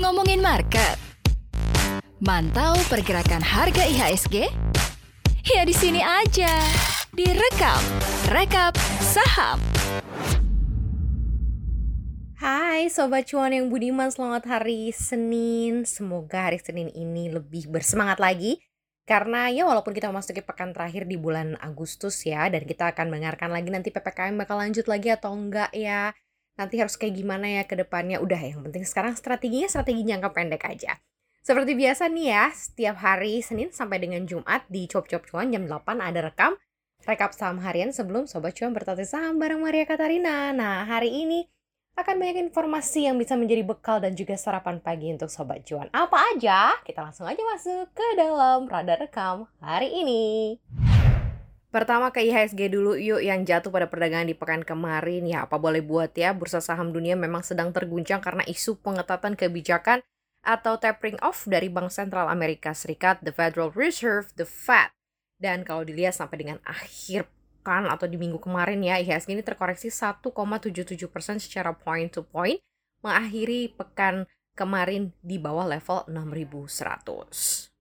Ngomongin market. Mantau pergerakan harga IHSG? Ya di sini aja. Direkap, rekap saham. Hai Sobat Cuan yang budiman, selamat hari Senin. Semoga hari Senin ini lebih bersemangat lagi. Karena ya walaupun kita memasuki pekan terakhir di bulan Agustus ya, dan kita akan mendengarkan lagi nanti PPKM bakal lanjut lagi atau enggak ya. Nanti harus kayak gimana ya ke depannya. Udah yang penting sekarang strateginya strategi jangka pendek aja. Seperti biasa nih ya, setiap hari Senin sampai dengan Jumat di Cop Cop Cuan jam 8 ada rekam rekap saham harian sebelum Sobat Cuan bertatih saham bareng Maria Katarina. Nah, hari ini akan banyak informasi yang bisa menjadi bekal dan juga sarapan pagi untuk Sobat Cuan. Apa aja? Kita langsung aja masuk ke dalam radar rekam hari ini. Pertama ke IHSG dulu yuk yang jatuh pada perdagangan di pekan kemarin. Ya apa boleh buat ya, bursa saham dunia memang sedang terguncang karena isu pengetatan kebijakan atau tapering off dari Bank Sentral Amerika Serikat, the Federal Reserve, the Fed. Dan kalau dilihat sampai dengan akhir pekan atau di minggu kemarin ya, IHSG ini terkoreksi 1,77% secara point to point, mengakhiri pekan kemarin di bawah level 6100.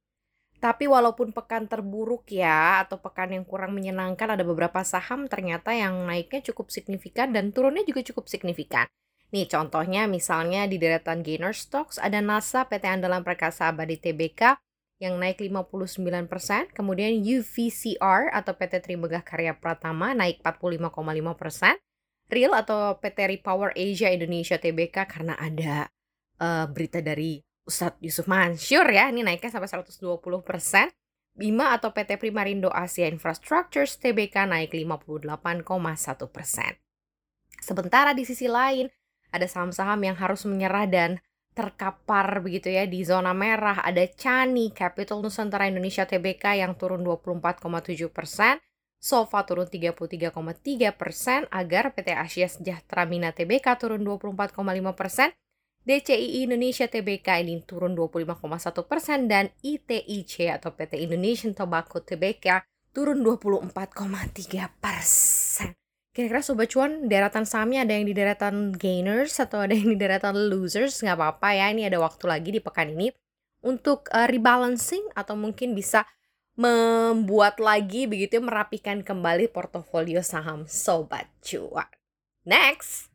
Tapi walaupun pekan terburuk ya, atau pekan yang kurang menyenangkan, ada beberapa saham ternyata yang naiknya cukup signifikan dan turunnya juga cukup signifikan. Nih contohnya misalnya di deretan gainer stocks ada NASA PT Andalan Perkasa Abadi TBK yang naik 59%, kemudian UVCR atau PT Trimegah Karya Pratama naik 45,5%, Real atau PT Repower Asia Indonesia TBK karena ada uh, berita dari Ustadz Yusuf Mansur ya, ini naiknya sampai 120%. Bima atau PT Primarindo Asia Infrastructures TBK naik 58,1%. Sementara di sisi lain, ada saham-saham yang harus menyerah dan terkapar begitu ya di zona merah ada Chani Capital Nusantara Indonesia Tbk yang turun 24,7 persen, Sofa turun 33,3 persen, agar PT Asia Sejahtera Mina Tbk turun 24,5 persen, DCI Indonesia Tbk ini turun 25,1 persen dan ITIC atau PT Indonesian Tobacco Tbk turun 24,3 persen. Kira-kira Sobat Cuan, deretan sahamnya ada yang di deretan gainers atau ada yang di deretan losers, nggak apa-apa ya, ini ada waktu lagi di pekan ini untuk uh, rebalancing atau mungkin bisa membuat lagi begitu ya, merapikan kembali portofolio saham Sobat Cuan. Next!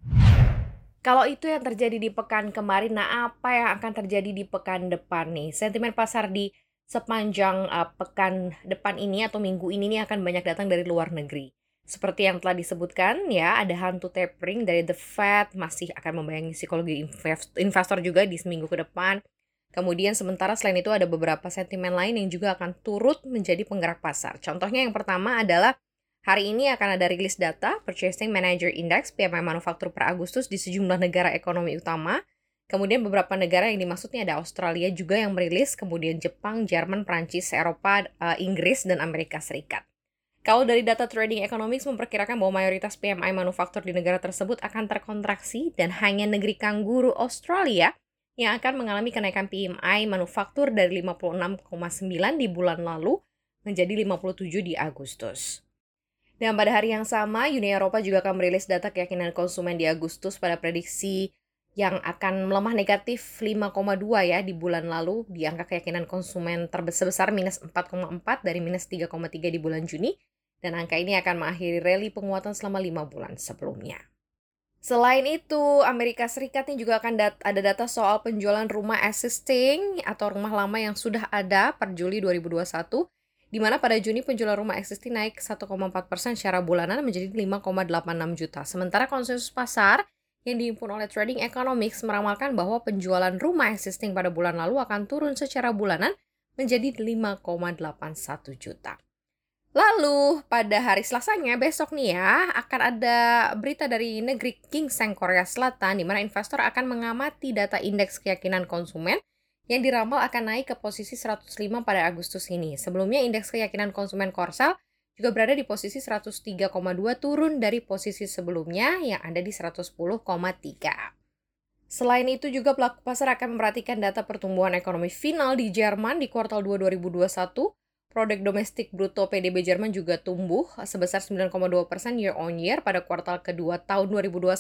Kalau itu yang terjadi di pekan kemarin, nah apa yang akan terjadi di pekan depan nih? Sentimen pasar di sepanjang uh, pekan depan ini atau minggu ini nih akan banyak datang dari luar negeri. Seperti yang telah disebutkan ya, ada hantu tapering dari The Fed masih akan membayangi psikologi investor juga di seminggu ke depan. Kemudian sementara selain itu ada beberapa sentimen lain yang juga akan turut menjadi penggerak pasar. Contohnya yang pertama adalah hari ini akan ada rilis data Purchasing Manager Index PMI manufaktur per Agustus di sejumlah negara ekonomi utama. Kemudian beberapa negara yang dimaksudnya ada Australia juga yang merilis, kemudian Jepang, Jerman, Prancis, Eropa, uh, Inggris, dan Amerika Serikat. Kalau dari data Trading Economics memperkirakan bahwa mayoritas PMI manufaktur di negara tersebut akan terkontraksi dan hanya negeri kangguru Australia yang akan mengalami kenaikan PMI manufaktur dari 56,9 di bulan lalu menjadi 57 di Agustus. Dan pada hari yang sama, Uni Eropa juga akan merilis data keyakinan konsumen di Agustus pada prediksi yang akan melemah negatif 5,2 ya di bulan lalu di angka keyakinan konsumen terbesar minus 4,4 dari minus 3,3 di bulan Juni dan angka ini akan mengakhiri rally penguatan selama lima bulan sebelumnya. Selain itu, Amerika Serikat ini juga akan dat ada data soal penjualan rumah existing atau rumah lama yang sudah ada per Juli 2021, di mana pada Juni penjualan rumah existing naik 1,4% secara bulanan menjadi 5,86 juta. Sementara konsensus pasar yang dihimpun oleh Trading Economics meramalkan bahwa penjualan rumah existing pada bulan lalu akan turun secara bulanan menjadi 5,81 juta. Lalu pada hari Selasanya besok nih ya akan ada berita dari negeri Gingseng Korea Selatan di mana investor akan mengamati data indeks keyakinan konsumen yang diramal akan naik ke posisi 105 pada Agustus ini. Sebelumnya indeks keyakinan konsumen Korsel juga berada di posisi 103,2 turun dari posisi sebelumnya yang ada di 110,3. Selain itu juga pelaku pasar akan memperhatikan data pertumbuhan ekonomi final di Jerman di kuartal 2 2021 Produk domestik bruto PDB Jerman juga tumbuh sebesar 9,2 persen year on year pada kuartal kedua tahun 2021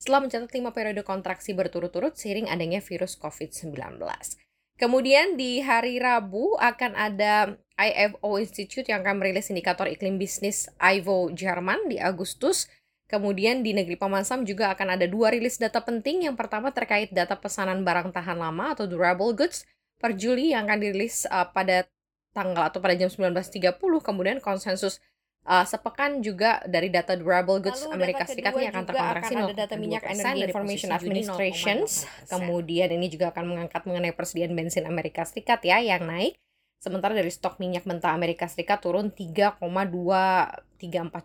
setelah mencatat lima periode kontraksi berturut-turut seiring adanya virus COVID-19. Kemudian di hari Rabu akan ada IFO Institute yang akan merilis indikator iklim bisnis IVO Jerman di Agustus. Kemudian di negeri Pemansam juga akan ada dua rilis data penting. Yang pertama terkait data pesanan barang tahan lama atau durable goods per Juli yang akan dirilis uh, pada tanggal atau pada jam 19.30. Kemudian konsensus Uh, sepekan juga dari data durable goods Lalu Amerika Serikat ini akan terkontraksi akan ada data minyak Energy Information Administration. Kemudian ini juga akan mengangkat mengenai persediaan bensin Amerika Serikat ya yang naik. Sementara dari stok minyak mentah Amerika Serikat turun 3,234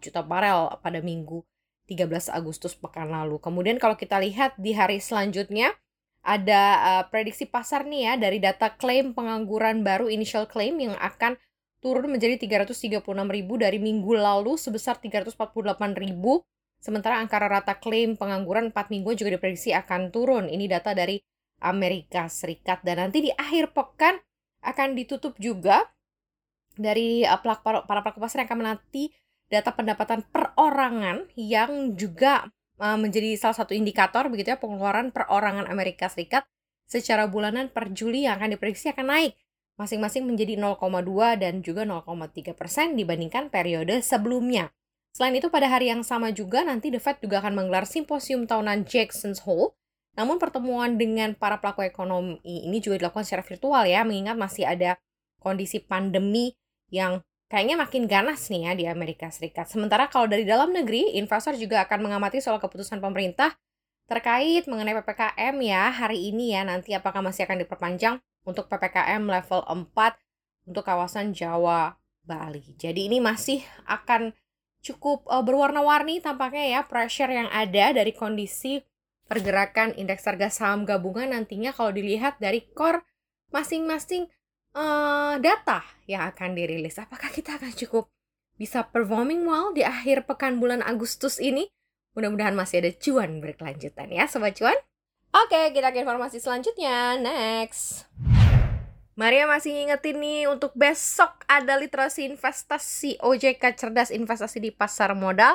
juta barel pada minggu 13 Agustus pekan lalu. Kemudian kalau kita lihat di hari selanjutnya ada uh, prediksi pasar nih ya dari data klaim pengangguran baru initial claim yang akan turun menjadi 336.000 dari minggu lalu sebesar 348.000. Sementara angka rata klaim pengangguran 4 minggu juga diprediksi akan turun. Ini data dari Amerika Serikat. Dan nanti di akhir pekan akan ditutup juga dari uh, para pelaku pasar yang akan menanti data pendapatan perorangan yang juga uh, menjadi salah satu indikator begitu ya pengeluaran perorangan Amerika Serikat secara bulanan per Juli yang akan diprediksi akan naik masing-masing menjadi 0,2 dan juga 0,3 persen dibandingkan periode sebelumnya. Selain itu, pada hari yang sama juga nanti The Fed juga akan menggelar simposium tahunan Jackson's Hole. Namun pertemuan dengan para pelaku ekonomi ini juga dilakukan secara virtual ya, mengingat masih ada kondisi pandemi yang kayaknya makin ganas nih ya di Amerika Serikat. Sementara kalau dari dalam negeri, investor juga akan mengamati soal keputusan pemerintah terkait mengenai PPKM ya hari ini ya nanti apakah masih akan diperpanjang untuk PPKM level 4 untuk kawasan Jawa Bali. Jadi ini masih akan cukup uh, berwarna-warni tampaknya ya pressure yang ada dari kondisi pergerakan indeks harga saham gabungan nantinya kalau dilihat dari core masing-masing uh, data yang akan dirilis. Apakah kita akan cukup bisa performing well di akhir pekan bulan Agustus ini? Mudah-mudahan masih ada cuan berkelanjutan ya Sobat Cuan. Oke, kita ke informasi selanjutnya. Next. Maria masih ngingetin nih untuk besok ada literasi investasi OJK Cerdas Investasi di Pasar Modal.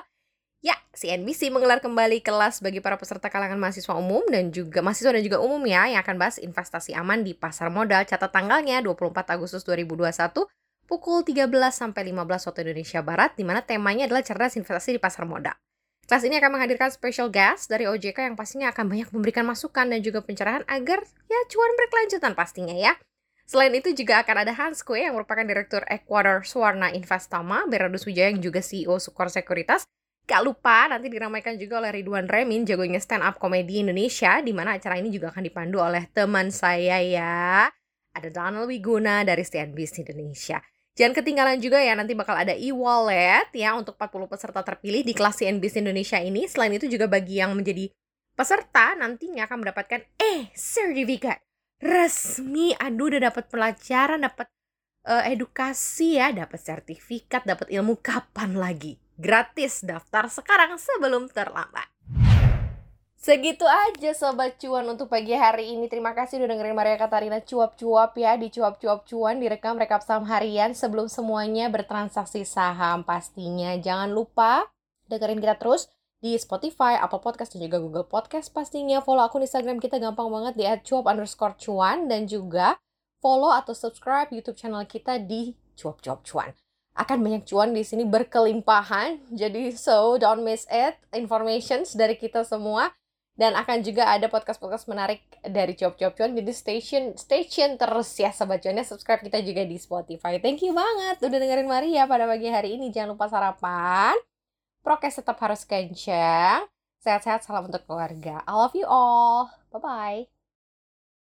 Ya, CNBC menggelar kembali kelas bagi para peserta kalangan mahasiswa umum dan juga mahasiswa dan juga umum ya yang akan bahas investasi aman di pasar modal. Catat tanggalnya 24 Agustus 2021 pukul 13 sampai 15 waktu Indonesia Barat di mana temanya adalah cerdas investasi di pasar modal. Kelas ini akan menghadirkan special guest dari OJK yang pastinya akan banyak memberikan masukan dan juga pencerahan agar ya cuan berkelanjutan pastinya ya. Selain itu juga akan ada Hans Kue yang merupakan Direktur Ecuador Suwarna Investama, Beradus Wijaya yang juga CEO Sukor Sekuritas. Gak lupa nanti diramaikan juga oleh Ridwan Remin, jagonya stand up komedi Indonesia, di mana acara ini juga akan dipandu oleh teman saya ya. Ada Donald Wiguna dari CNBC Indonesia. Jangan ketinggalan juga ya, nanti bakal ada e-wallet ya untuk 40 peserta terpilih di kelas CNBC Indonesia ini. Selain itu juga bagi yang menjadi peserta nantinya akan mendapatkan eh sertifikat resmi. Aduh udah dapat pelajaran, dapat uh, edukasi ya, dapat sertifikat, dapat ilmu kapan lagi? Gratis daftar sekarang sebelum terlambat. Segitu aja Sobat Cuan untuk pagi hari ini. Terima kasih udah dengerin Maria Katarina cuap-cuap ya di cuap-cuap cuan direkam rekap saham harian sebelum semuanya bertransaksi saham pastinya. Jangan lupa dengerin kita terus di Spotify, Apple Podcast, dan juga Google Podcast pastinya. Follow akun Instagram kita gampang banget di @cuap underscore cuan dan juga follow atau subscribe YouTube channel kita di cuap-cuap cuan akan banyak cuan di sini berkelimpahan. Jadi so don't miss it. Informations dari kita semua dan akan juga ada podcast-podcast menarik dari Cuap Cuap Cuan jadi station station terus ya sobat cuannya subscribe kita juga di Spotify. Thank you banget udah dengerin Maria pada pagi hari ini. Jangan lupa sarapan prokes tetap harus kencang sehat-sehat salam untuk keluarga. I love you all. Bye bye